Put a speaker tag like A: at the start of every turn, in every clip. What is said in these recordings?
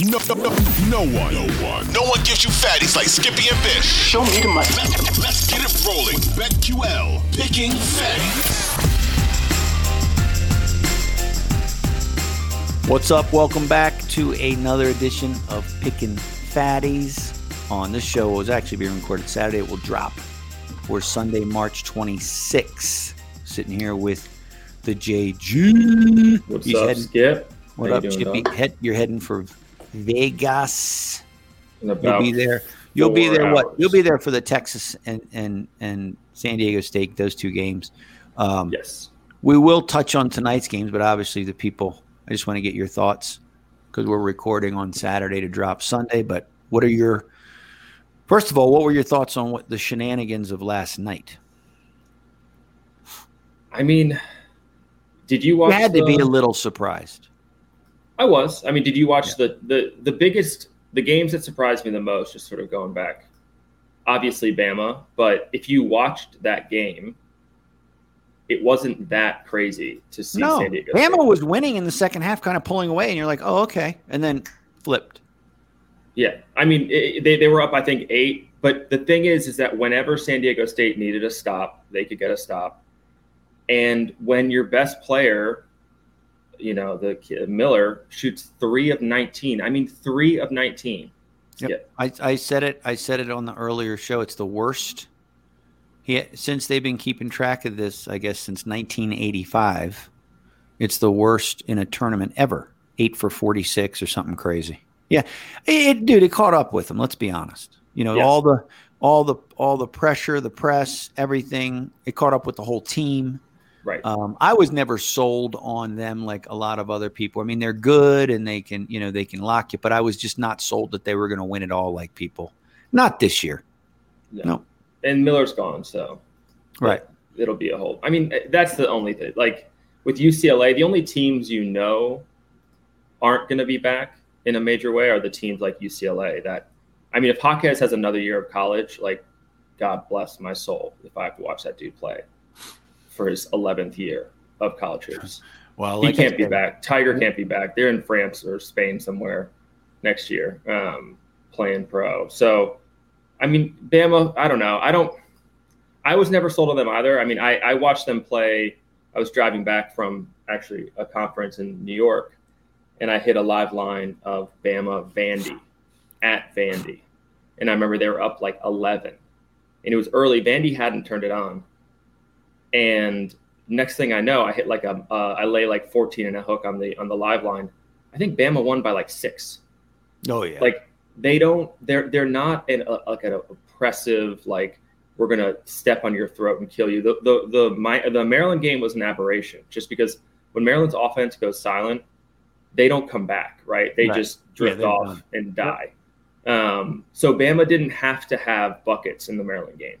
A: No, no, no, no one, no one, no one gives you fatties like Skippy and Bish.
B: Show me the money.
A: Let's, let's get it rolling. BetQL, picking fatties.
C: What's up? Welcome back to another edition of Picking Fatties. On this show, it was actually being recorded Saturday. It will drop for Sunday, March 26th. Sitting here with the JG.
D: What's
C: He's
D: up,
C: heading-
D: Skip?
C: What
D: How
C: up,
D: you doing,
C: Chippy? Head, you're heading for Vegas. You'll be there. You'll be there. What? You'll be there for the Texas and and and San Diego State. Those two games. Um,
D: Yes.
C: We will touch on tonight's games, but obviously the people. I just want to get your thoughts because we're recording on Saturday to drop Sunday. But what are your first of all? What were your thoughts on what the shenanigans of last night?
D: I mean, did you
C: You
D: watch?
C: had to be a little surprised.
D: I was. I mean, did you watch the the the biggest the games that surprised me the most? Just sort of going back. Obviously, Bama, but if you watched that game, it wasn't that crazy to see
C: No,
D: San Diego.
C: Bama
D: State.
C: was winning in the second half, kind of pulling away, and you're like, oh, okay, and then flipped.
D: Yeah, I mean, it, they, they were up, I think, eight. But the thing is, is that whenever San Diego State needed a stop, they could get a stop. And when your best player, you know, the kid, Miller shoots three of nineteen. I mean, three of nineteen.
C: Yep. I, I said it. I said it on the earlier show. It's the worst. He since they've been keeping track of this, I guess since 1985. It's the worst in a tournament ever. Eight for 46 or something crazy. Yeah, it, dude, it caught up with him. Let's be honest. You know,
D: Yes.
C: all the all the all the pressure, the press, everything. It caught up with the whole team.
D: Right.
C: Um, I was never sold on them like a lot of other people. I mean, they're good and they can, you know, they can lock you, but I was just not sold that they were going to win it all like people. Not this year.
D: Yeah.
C: No.
D: And Miller's gone, so
C: Right.
D: it'll be a whole. I mean, that's the only thing. Like with UCLA, the only teams you know aren't going to be back in a major way are the teams like UCLA. That, I mean, if Hawkes has another year of college, like, God bless my soul if I have to watch that dude play for his 11th year of college hoops.
C: Well,
D: he can't be back. Tiger can't be back. They're in France or Spain somewhere next year um, playing pro. So, I mean, Bama, I don't know. I don't. I was never sold on them either. I mean, I, I watched them play. I was driving back from actually a conference in New York, and I hit a live line of Bama Vandy at Vandy, and I remember they were up like eleven, and it was early. Vandy hadn't turned it on, and next thing I know, I hit like a uh, I lay like fourteen and a hook on the on the live line. I think Bama won by like six
C: Oh yeah.
D: like they don't they're they're not an uh, like an oppressive like we're gonna step on your throat and kill you the the the my the maryland game was an aberration just because when maryland's offense goes silent they don't come back right they
C: Right.
D: just drift
C: they're
D: off
C: done.
D: and die um, so bama didn't have to have buckets in the maryland game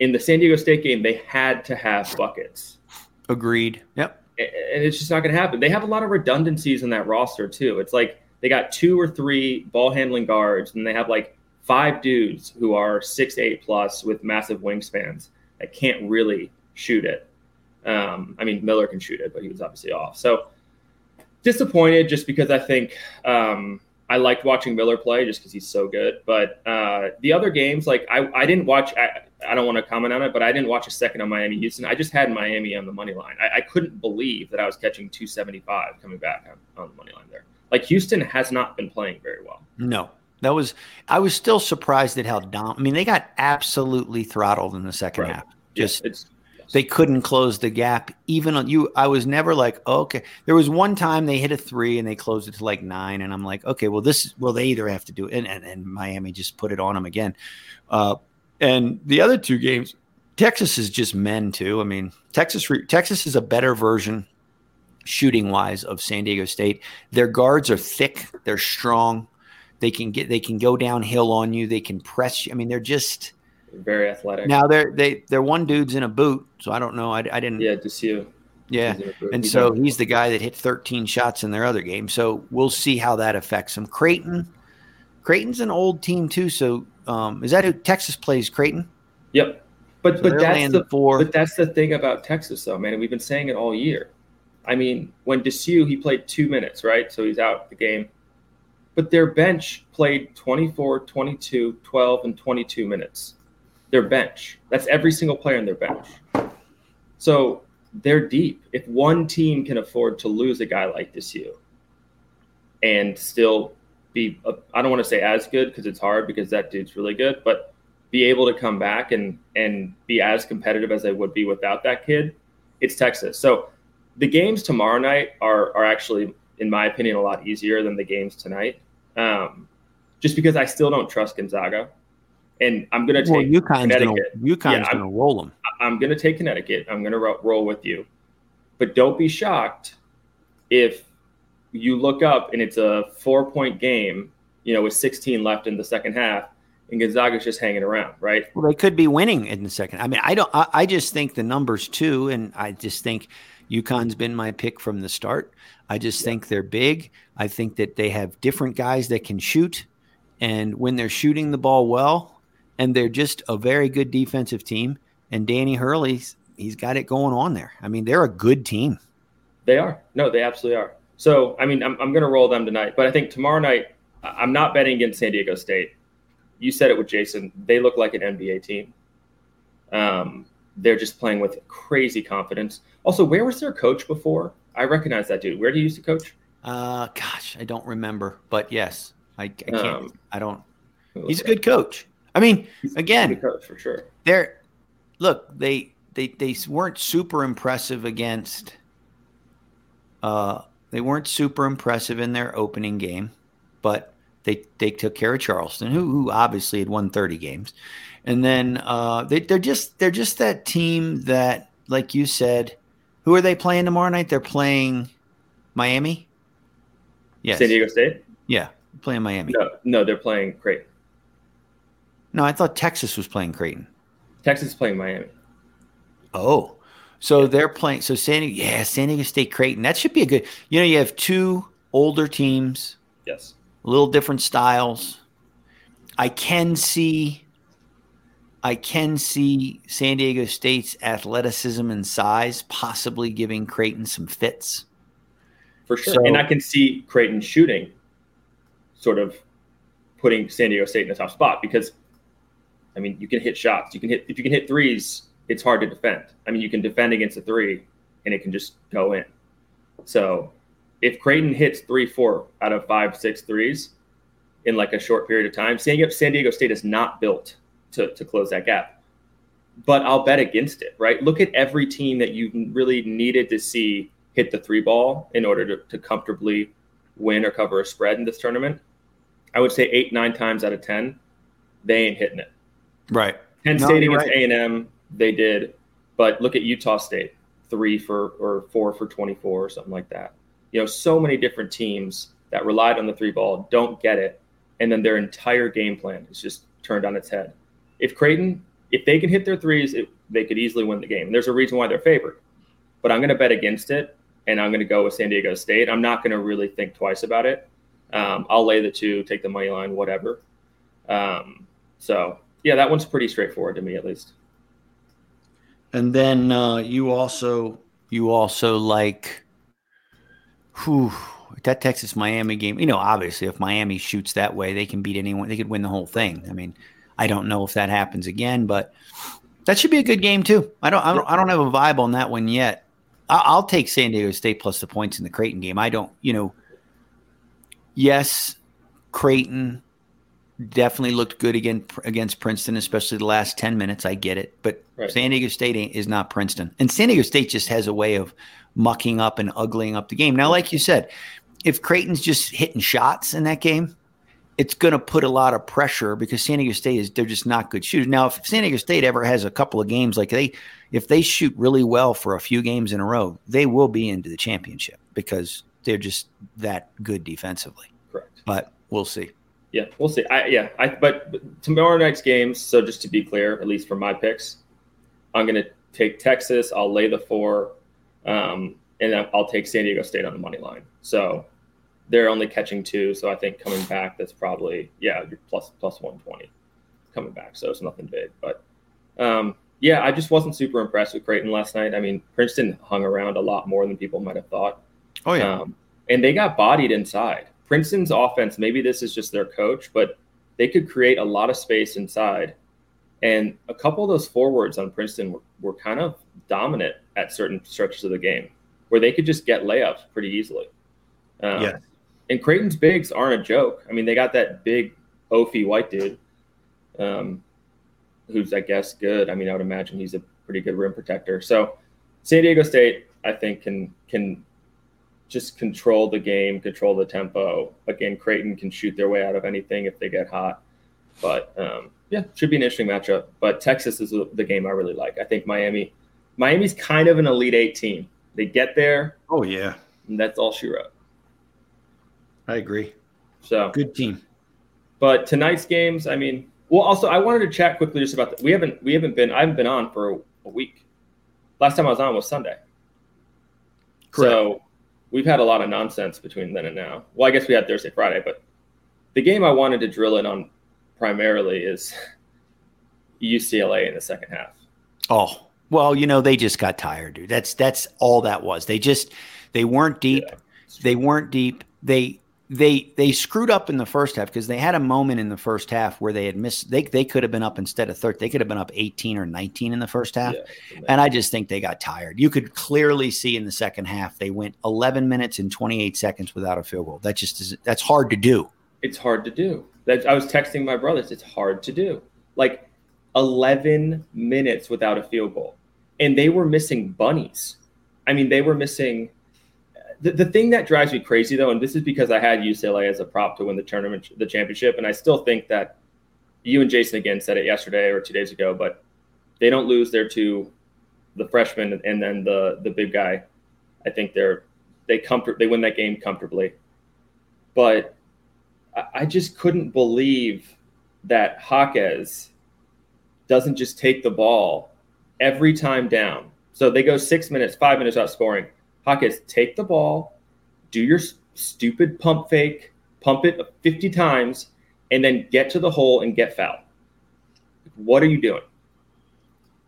D: in the san diego state game they had to have buckets
C: Agreed. Yep.
D: and it's just not going to happen. They have a lot of redundancies in that roster too. It's like they got two or three ball handling guards, and they have like five dudes who are six eight plus with massive wingspans that can't really shoot it. Um, I mean, Miller can shoot it, but he was obviously off. So disappointed just because I think um, I liked watching Miller play just because he's so good. But uh, the other games, like I, I didn't watch. I, I don't want to comment on it, but I didn't watch a second on Miami Houston. I just had Miami on the money line. I, I couldn't believe that I was catching 275 coming back on, on the money line there. Like Houston has not been playing very well.
C: No. That was I was still surprised at how dom I mean, they got absolutely throttled in the second
D: Right.
C: half. Just
D: it's
C: They couldn't close the gap. Even on you, I was never like, oh, okay. There was one time they hit a three and they closed it to like nine, and I'm like, okay, well, this, well, they either have to do it, and and, and Miami just put it on them again. Uh, and the other two games, Texas is just men too. I mean, Texas, Texas is a better version shooting wise of San Diego State. Their guards are thick, they're strong. They can get they can go downhill on you. They can press you. I mean, they're just
D: very athletic.
C: Now they're they they're one dude's in a boot, so I don't know. I, I didn't.
D: Yeah, Disu.
C: Yeah, and he's so he's the guy that hit 13 shots in their other game. So we'll see how that affects him. Creighton, Creighton's an old team too. So um, is that who Texas plays? Creighton.
D: Yep. But so but that's the four. but that's the thing about Texas though, man. We've been saying it all year. I mean, when Disu he played two minutes, right? So he's out the game. But their bench played 24, 22, 12, and 22 minutes. Their bench. That's every single player in their bench. So they're deep. If one team can afford to lose a guy like Disu and still be, I don't want to say as good because it's hard because that dude's really good, but be able to come back and and be as competitive as they would be without that kid, it's Texas. So the games tomorrow night are are actually, in my opinion, a lot easier than the games tonight. Um, just because I still don't trust Gonzaga, and I'm going to take well,
C: UConn's Connecticut. Gonna, UConn's yeah, going to roll them.
D: I'm going to take Connecticut. I'm going to ro- roll with you, but don't be shocked if you look up and it's a four point game. You know, with 16 left in the second half, and Gonzaga's just hanging around, right?
C: Well, they could be winning in the second. I mean, I don't. I, I just think the numbers too, and I just think UConn's been my pick from the start. I just yeah. think they're big. I think that they have different guys that can shoot. And when they're shooting the ball well, and they're just a very good defensive team, and Danny Hurley's he's got it going on there. I mean, they're a good team.
D: They are. No, they absolutely are. So, I mean, I'm, I'm going to roll them tonight, but I think tomorrow night, I'm not betting against San Diego State. You said it with Jason. They look like an NBA team. Um, they're just playing with crazy confidence. Also, where was their coach before? I recognize that dude. Where did he used to coach?
C: Uh, gosh, I don't remember, but yes, I, I can't. Um, I don't. He's a good coach. I mean, again,
D: coach for sure.
C: They're look they they they weren't super impressive against. Uh, they weren't super impressive in their opening game, but they they took care of Charleston, who who obviously had won thirty games, and then uh, they, they're just they're just that team that, like you said, who are they playing tomorrow night? They're playing Miami.
D: Yes. San Diego State.
C: Yeah, playing Miami.
D: No, no, they're playing Creighton.
C: No, I thought Texas was playing Creighton.
D: Texas playing Miami.
C: Oh, so they're playing. So San Diego, yeah, San Diego State Creighton. That should be a good. You know, you have two older teams.
D: Yes.
C: A little different styles. I can see I can see San Diego State's athleticism and size possibly giving Creighton some fits.
D: For sure. So, and I can see Creighton shooting sort of putting San Diego State in a tough spot because I mean you can hit shots. You can hit if you can hit threes, it's hard to defend. I mean you can defend against a three and it can just go in. So if Creighton hits three, four out of five, six threes in like a short period of time, San Diego, San Diego State is not built to, to close that gap. But I'll bet against it, right? Look at every team that you really needed to see hit the three ball in order to, to comfortably win or cover a spread in this tournament. I would say eight, nine times out of 10, they ain't hitting it.
C: Right.
D: Penn no, State against right. A&M, they did. But look at Utah State, three for or four for 24 or something like that. You know, so many different teams that relied on the three ball don't get it. And then their entire game plan is just turned on its head if Creighton, if they can hit their threes, it, they could easily win the game. And there's a reason why they're favored. But I'm going to bet against it, and I'm going to go with San Diego State. I'm not going to really think twice about it. Um, I'll lay the two, take the money line, whatever. Um, so yeah, that one's pretty straightforward to me, at least.
C: And then uh, you also you also like, whew, that Texas Miami game. You know, obviously, if Miami shoots that way, they can beat anyone. They could win the whole thing. I mean, I don't know if that happens again, but that should be a good game too. I don't, I don't, I don't have a vibe on that one yet. I, will take San Diego State plus the points in the Creighton game. I don't, you know, yes, Creighton, definitely looked good again against Princeton, especially the last 10 minutes. I get it. But right. San Diego State is not Princeton. And San Diego State just has a way of mucking up and uglying up the game. Now, like you said, if Creighton's just hitting shots in that game, it's going to put a lot of pressure because San Diego State is they're just not good shooters. Now, if San Diego State ever has a couple of games like they if they shoot really well for a few games in a row, they will be into the championship because they're just that good defensively.
D: Correct.
C: But we'll see.
D: Yeah, we'll see. I yeah, I but, but tomorrow night's games, so just to be clear, at least for my picks, I'm going to take Texas, I'll lay the 4 um, and I'll take San Diego State on the money line. So they're only catching two. So I think coming back, that's probably yeah, plus plus one twenty coming back. So it's nothing big, but um, yeah, I just wasn't super impressed with Creighton last night. I mean, Princeton hung around a lot more than people might have thought.
C: Oh yeah, um,
D: and they got bodied inside. Princeton's offense, maybe this is just their coach, but they could create a lot of space inside. And a couple of those forwards on Princeton were, were kind of dominant at certain stretches of the game where they could just get layups pretty easily.
C: Um, yeah
D: and Creighton's bigs aren't a joke. I mean, they got that big Ophi white dude, um, who's I guess good. I mean, I would imagine he's a pretty good rim protector. So San Diego State, I think, can can just control the game, control the tempo. Again, Creighton can shoot their way out of anything if they get hot. But um, yeah, should be an interesting matchup. But Texas is the game I really like. I think Miami, Miami's kind of an elite eight team. They get there.
C: Oh yeah,
D: and that's all she wrote.
C: I agree.
D: So
C: good team.
D: But tonight's games, I mean, well, also I wanted to chat quickly just about that. We haven't we haven't been I haven't been on for a, a week. Last time I was on was Sunday. Correct. So we've had a lot of nonsense between then and now. Well, I guess we had Thursday, Friday, but the game I wanted to drill in on primarily is UCLA in the second half.
C: Oh, well, you know, they just got tired, dude. That's that's all that was. They just they weren't deep. Yeah, they weren't deep. They they they screwed up in the first half because they had a moment in the first half where they had missed they they could have been up instead of 30 they could have been up 18 or 19 in the first half. Yeah, and i just think they got tired. You could clearly see in the second half they went 11 minutes and 28 seconds without a field goal. That just is that's hard to do.
D: It's hard to do. That i was texting my brothers it's hard to do. Like 11 minutes without a field goal. And they were missing bunnies. I mean they were missing the, the thing that drives me crazy though, and this is because I had UCLA as a prop to win the tournament, the championship, and I still think that you and Jason again said it yesterday or two days ago, but they don't lose their two, the freshman and then the the big guy. I think they're they comfort they win that game comfortably, but I, I just couldn't believe that Jaquez doesn't just take the ball every time down. So they go six minutes, five minutes without scoring Jaquez, take the ball, do your stupid pump fake, pump it 50 times, and then get to the hole and get fouled. What are you doing?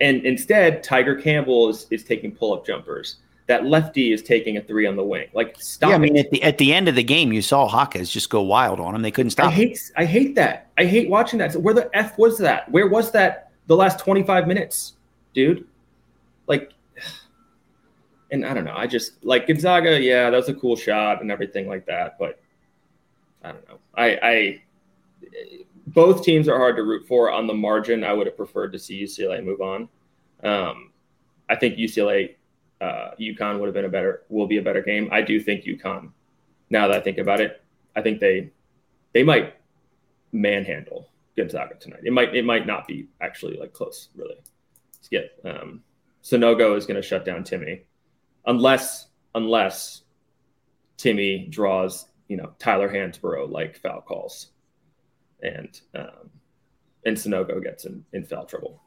D: And instead, Tiger Campbell is, is taking pull up jumpers. That lefty is taking a three on the wing. Like stop.
C: Yeah, I mean, it. at the at the end of the game, you saw Jaquez just go wild on him. They couldn't stop. I
D: hate
C: him.
D: I hate that. I hate watching that. So where the f was that? Where was that? The last twenty five minutes, dude. Like and I don't know. I just like Gonzaga. Yeah, that was a cool shot and everything like that. But I don't know. I, I both teams are hard to root for. On the margin, I would have preferred to see UCLA move on. Um, I think UCLA, uh, UConn would have been a better, will be a better game. I do think UConn. Now that I think about it, I think they they might manhandle Gonzaga tonight. It might it might not be actually like close really. Get um, Sanogo is going to shut down Timme unless unless Timme draws, you know, Tyler Hansbrough like foul calls, and um, and Sanogo gets in, in foul trouble.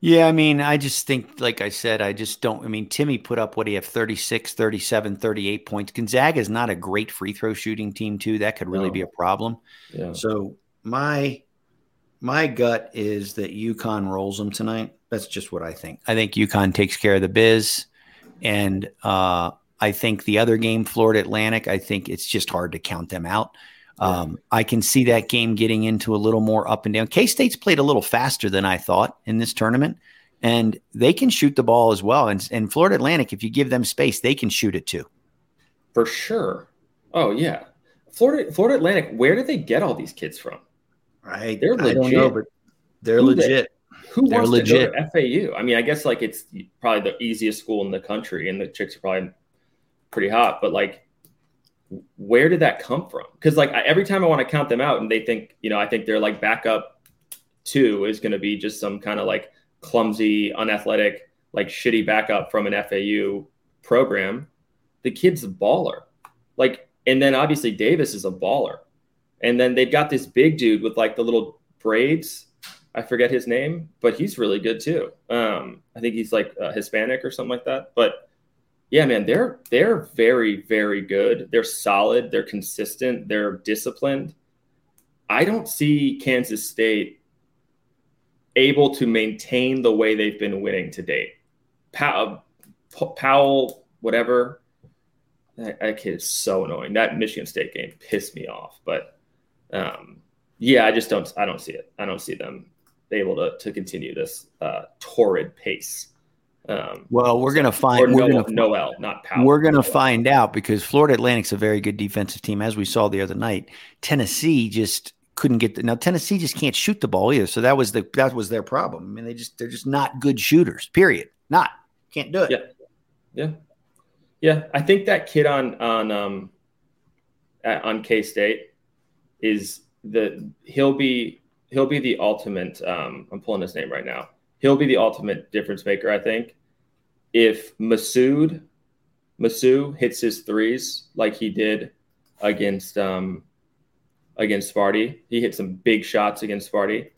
C: Yeah, I mean, I just think, like I said, I just don't. I mean, Timme put up what he you have 36, 37, 38 points. Gonzaga is not a great free throw shooting team, too. That could really no. be a problem. Yeah. So my my gut is that UConn rolls them tonight. That's just what I think. I think UConn takes care of the biz. And uh, I think the other game, Florida Atlantic, I think it's just hard to count them out. Um, I can see that game getting into a little more up and down. K State's played a little faster than I thought in this tournament, and they can shoot the ball as well. And, and Florida Atlantic, if you give them space, they can shoot it too.
D: For sure. Oh yeah, Florida Florida Atlantic. Where did they get all these kids from?
C: I,
D: They're
C: I don't
D: legit.
C: know, but they're
D: Who they-
C: legit.
D: Who
C: They're
D: wants
C: legit.
D: to go to FAU? I mean, I guess like it's probably the easiest school in the country, and the chicks are probably pretty hot. But like, where did that come from? Because like I, every time I want to count them out, and they think you know, I think they're like backup two is going to be just some kind of like clumsy, unathletic, like shitty backup from an FAU program. The kid's a baller, like, and then obviously Davis is a baller, and then they've got this big dude with like the little braids. I forget his name, but he's really good too. Um, I think he's like uh, Hispanic or something like that. But yeah, man, they're they're very very good. They're solid. They're consistent. They're disciplined. I don't see Kansas State able to maintain the way they've been winning to date. Pow- Powell, whatever. That, that kid is so annoying. That Michigan State game pissed me off. But um, yeah, I just don't. I don't see it. I don't see them able to to continue this uh, torrid pace. Um,
C: Well, we're gonna find. We're
D: Nowell,
C: gonna
D: Nowell, not Powell.
C: We're going to find out because Florida Atlantic's a very good defensive team, as we saw the other night. Tennessee just couldn't get the, now. Tennessee just can't shoot the ball either, so that was the that was their problem. I mean, they just they're just not good shooters. Period. Not can't do it.
D: Yeah. Yeah, yeah. I think that kid on on um at, on K State is the he'll be he'll be the ultimate. Um, I'm pulling his name right now. He'll be the ultimate difference maker. I think if Massoud Masu hits his threes like he did against um against Sparty, he hit some big shots against Sparty.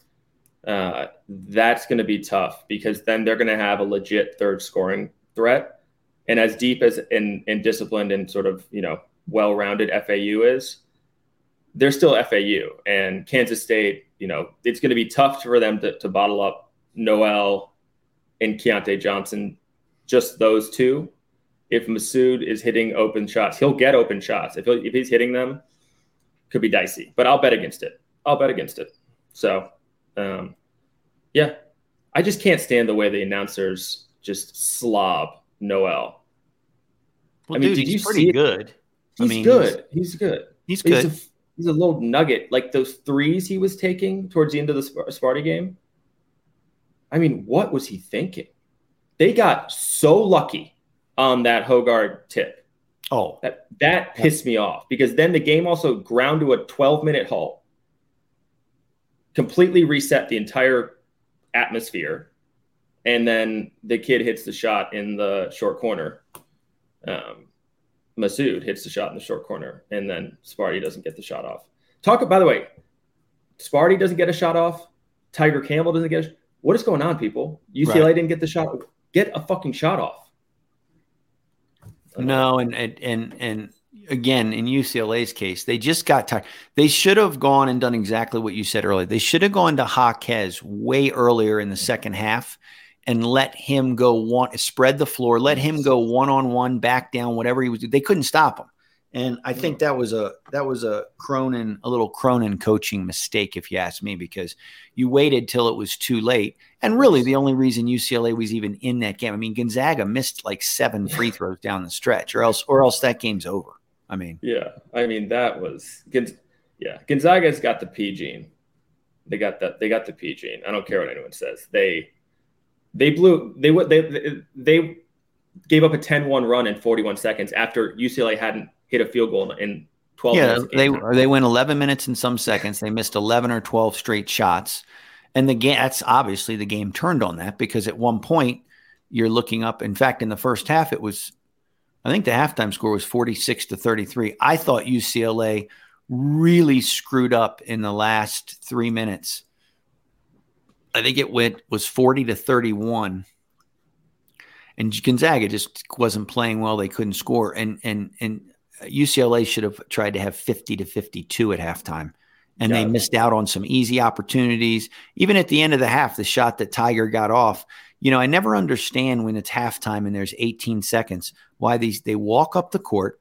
D: Uh, that's going to be tough because then they're going to have a legit third scoring threat. And as deep as and, and disciplined and sort of you know well-rounded FAU is, they're still FAU. And Kansas State, you know, it's going to be tough for them to, to bottle up Nowell and Keyontae Johnson, just those two. If Massoud is hitting open shots, he'll get open shots. If, if he's hitting them, could be dicey. But I'll bet against it. I'll bet against it. So, um, yeah, I just can't stand the way the announcers just slob Nowell.
C: Well,
D: I mean,
C: dude,
D: did
C: he's
D: you
C: pretty
D: see
C: good. I
D: He's
C: mean,
D: good. He's, good.
C: He's,
D: He's
C: good.
D: a, he's a little nugget. Like those threes he was taking towards the end of the Sp- Sparty game. I mean, what was he thinking? They got so lucky on that Hoggard tip.
C: oh,
D: That that pissed me off because then the game also ground to a 12 minute halt, completely reset the entire atmosphere, and then the kid hits the shot in the short corner. Um, Massoud hits the shot in the short corner, and then Sparty doesn't get the shot off. Talk by the way, Sparty doesn't get a shot off. Tiger Campbell doesn't get. A, what is going on, people? UCLA
C: Right.
D: didn't get the shot. Get a fucking shot off.
C: No, and and and and again, in UCLA's case, they just got tired. They should have gone and done exactly what you said earlier. They should have gone to Jaquez way earlier in the second half and let him go one spread the floor, let him go one on one, back down, whatever he was. They couldn't stop him. And I think that was a that was a Cronin, a little Cronin coaching mistake, if you ask me, because you waited till it was too late. And really, the only reason UCLA was even in that game, I mean, Gonzaga missed like seven free throws down the stretch, or else, or else that game's over. I mean,
D: Yeah, I mean that was yeah. Gonzaga's got the P gene. They got that. They got the P gene. I don't care what anyone says. They they blew. They would they, they gave up a 10-1 run in 41 seconds after UCLA hadn't hit a field goal in 12
C: yeah, they
D: time.
C: they went 11 minutes and some seconds. They missed 11 or 12 straight shots, and the game. That's obviously the game turned on that because at one point you're looking up. In fact, in the first half, it was, I think the halftime score was 46 to 33. I thought UCLA really screwed up in the last three minutes. I think it went was 40 to 31. And Gonzaga just wasn't playing well. They couldn't score. And and and UCLA should have tried to have 50 to 52 at halftime. And they missed out on some easy opportunities. Even at the end of the half, the shot that Tiger got off, you know, I never understand when it's halftime and there's 18 seconds why these they walk up the court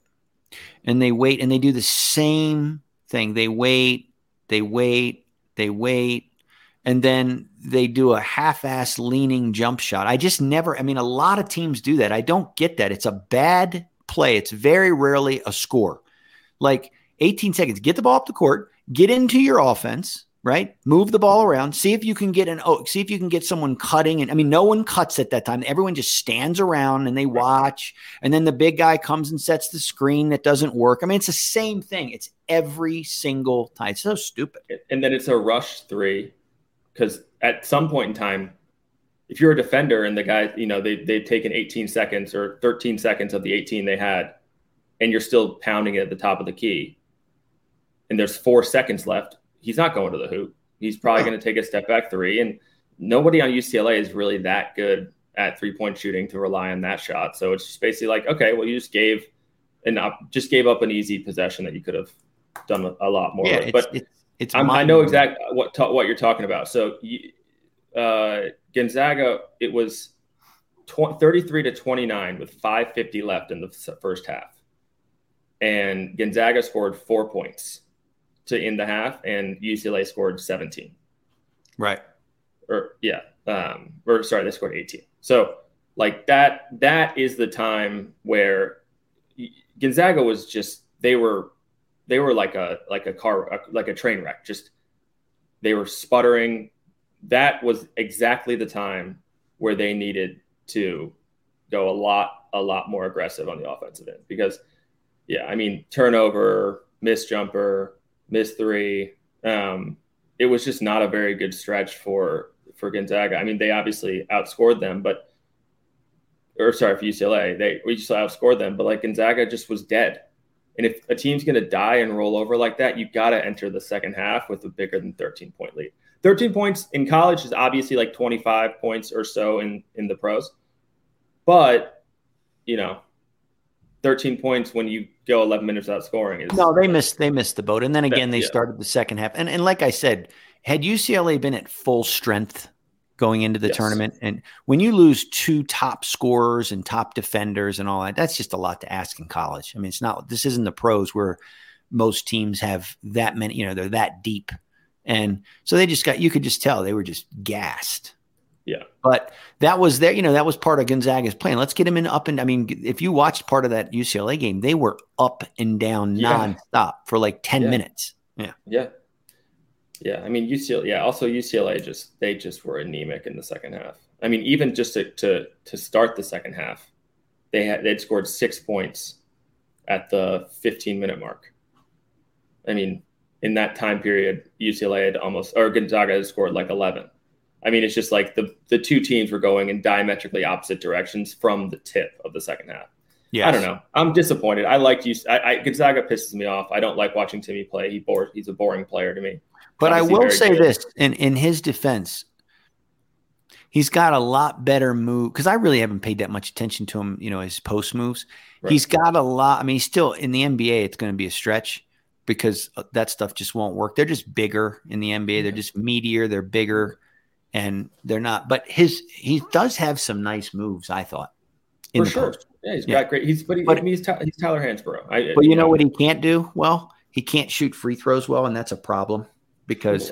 C: and they wait and they do the same thing. They wait, they wait, they wait, and then they do a half-ass leaning jump shot. I just never, I mean, a lot of teams do that. I don't get that. It's a bad play. It's very rarely a score. Like 18 seconds, get the ball up the court, get into your offense, right? Move the ball around. See if you can get an oh, see if you can get someone cutting. And I mean, no one cuts at that time. Everyone just stands around and they watch. And then the big guy comes and sets the screen that doesn't work. I mean, it's the same thing. It's every single time. It's so stupid.
D: And then it's a rush three because at some point in time, if you're a defender and the guy, you know, they they've taken 18 seconds or 13 seconds of the 18 they had, and you're still pounding it at the top of the key, and there's four seconds left he's not going to the hoop. He's probably going to take a step back three. And nobody on UCLA is really that good at three point shooting to rely on that shot. So it's just basically like, okay, well, you just gave and just gave up an easy possession that you could have done a, lot more.
C: Yeah,
D: with.
C: but it's, it's
D: i know exactly what ta- what you're talking about. So uh, Gonzaga, it was tw- 33 to 29 with 5:50 left in the first half, and Gonzaga scored four points to end the half, and UCLA scored 17.
C: Right.
D: Or yeah, um, or sorry, they scored 18. So like that, that is the time where Gonzaga was just they were they were like a like a car like a train wreck. Just they were sputtering. That was exactly the time where they needed to go a lot a lot more aggressive on the offensive end because yeah, I mean turnover, miss jumper, missed three. Um, it was just not a very good stretch for for Gonzaga. I mean, they obviously outscored them, but or sorry for UCLA, they we just outscored them, but like Gonzaga just was dead. And if a team's going to die and roll over like that, you've got to enter the second half with a bigger than 13 point lead. 13 points in college is obviously like 25 points or so in in the pros. But, you know, 13 points when you go 11 minutes without scoring is
C: no they missed they missed the boat and then again they yeah. started the second half and and like i said had ucla been at full strength going into the yes. tournament and when you lose two top scorers and top defenders and all that that's just a lot to ask in college i mean it's not this isn't the pros where most teams have that many you know they're that deep and so they just got you could just tell they were just gassed
D: yeah.
C: But that was there, you know, that was part of Gonzaga's plan. Let's get him in up and I mean, if you watched part of that UCLA game, they were up and down yeah. nonstop for like 10
D: yeah.
C: minutes. Yeah.
D: Yeah. Yeah. I mean, UCLA, yeah. Also, UCLA just, they just were anemic in the second half. I mean, even just to, to, to start the second half, they had, they'd scored six points at the 15 minute mark. I mean, in that time period, UCLA had almost, or Gonzaga had scored like 11. I mean, it's just like the the two teams were going in diametrically opposite directions from the tip of the second half. Yeah, I don't know. I'm disappointed. I like you. I, I, Gonzaga pisses me off. I don't like watching Timme play. He bores. He's a boring player to me.
C: But I will say good. this in in his defense, he's got a lot better move because I really haven't paid that much attention to him. You know, his post moves. Right. He's got a lot. I mean, he's still in the NBA. It's going to be a stretch because uh, that stuff just won't work. They're just bigger in the NBA. They're just meatier. They're bigger and they're not. But his he does have some nice moves. I thought.
D: For sure. Post. Yeah, he's yeah. got great. He's but, he, but I mean, he's, he's Tyler Hansbrough. I,
C: but you know, know what he can't do well? He can't shoot free throws well, and that's a problem because.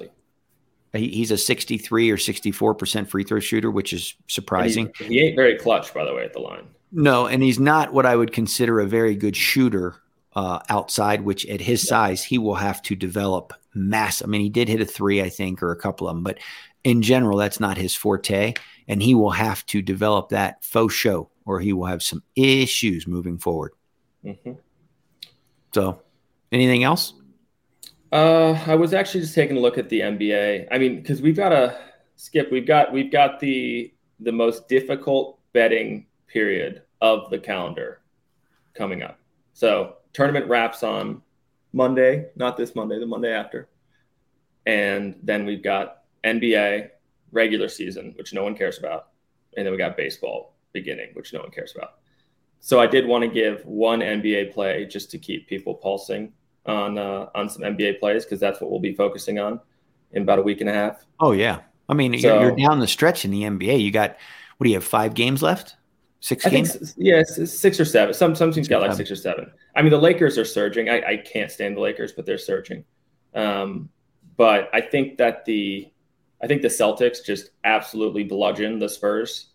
C: he's a 63 or 64 percent free throw shooter, which is surprising.
D: He ain't very clutch, by the way, at the line.
C: No, and he's not what I would consider a very good shooter uh, outside. Which at his yeah. size, he will have to develop mass. I mean, he did hit a three, I think, or a couple of them, but in general, that's not his forte. And he will have to develop that faux show or he will have some issues moving forward. Mm-hmm. So, anything else?
D: Uh, I was actually just taking a look at the NBA. I mean, because we've got a skip. We've got we've got the the most difficult betting period of the calendar coming up. So tournament wraps on Monday, not this Monday, the Monday after, and then we've got NBA regular season, which no one cares about, and then we got baseball beginning, which no one cares about. So I did want to give one NBA play just to keep people pulsing on uh, on some NBA plays because that's what we'll be focusing on in about a week and a half.
C: Oh yeah, I mean so, you're, you're, down the stretch in the NBA. You got what do you have? Five games left? Six I games?
D: Think, yeah, six or seven. Some some teams got like six or seven. I mean the Lakers are surging. I, I can't stand the Lakers, but they're surging. Um, but I think that the I think the Celtics just absolutely bludgeon the Spurs,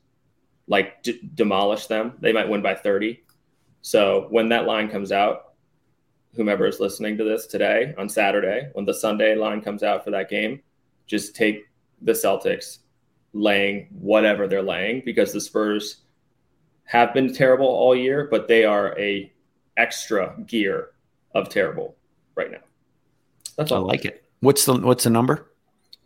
D: like d- demolish them. They might win by 30. So when that line comes out, whomever is listening to this today on Saturday, when the Sunday line comes out for that game, just take the Celtics laying whatever they're laying because the Spurs have been terrible all year, but they are a extra gear of terrible right now.
C: That's all. I like it. What's the what's the number?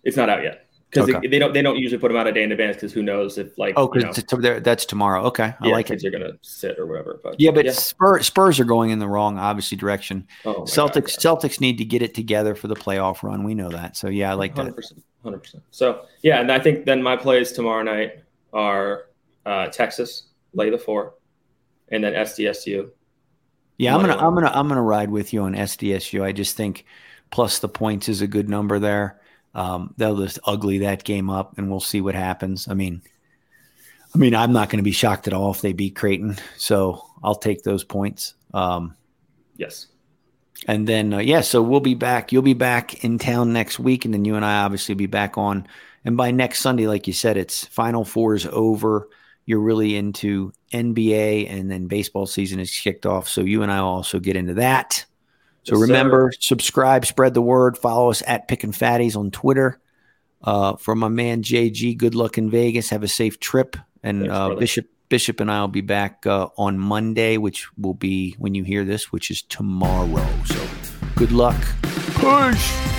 D: It's not out yet because okay. they, they, don't they don't usually put them out a day in advance because who knows if like
C: oh because you know, that's tomorrow. Okay, I
D: yeah,
C: like it.
D: You're gonna sit or whatever. But
C: yeah, but yeah. Spurs, Spurs are going in the wrong obviously direction. Oh Celtics God, Celtics need to get it together for the playoff run. We know that. So yeah, I like 100%, that.
D: Hundred percent. So yeah, and I think then my plays tomorrow night are uh, Texas lay the four, and then SDSU.
C: Yeah, I'm gonna I'm gonna I'm gonna ride with you on SDSU. I just think plus the points is a good number there. Um, they'll just ugly that game up, and we'll see what happens. I mean, I mean, I'm not going to be shocked at all if they beat Creighton. So I'll take those points. Um,
D: yes.
C: And then, uh, yeah, so we'll be back. You'll be back in town next week, and then you and I obviously be back on. And by next Sunday, like you said, it's Final Four is over. You're really into NBA, and then baseball season is kicked off. So you and I will also get into that. So yes, remember, sir. subscribe, spread the word, follow us at Pickin' Fatties on Twitter. Uh, for my man JG, good luck in Vegas. Have a safe trip. And Thanks, uh, Bishop Bishop and I will be back uh, on Monday, which will be when you hear this, which is tomorrow. So good luck. Push.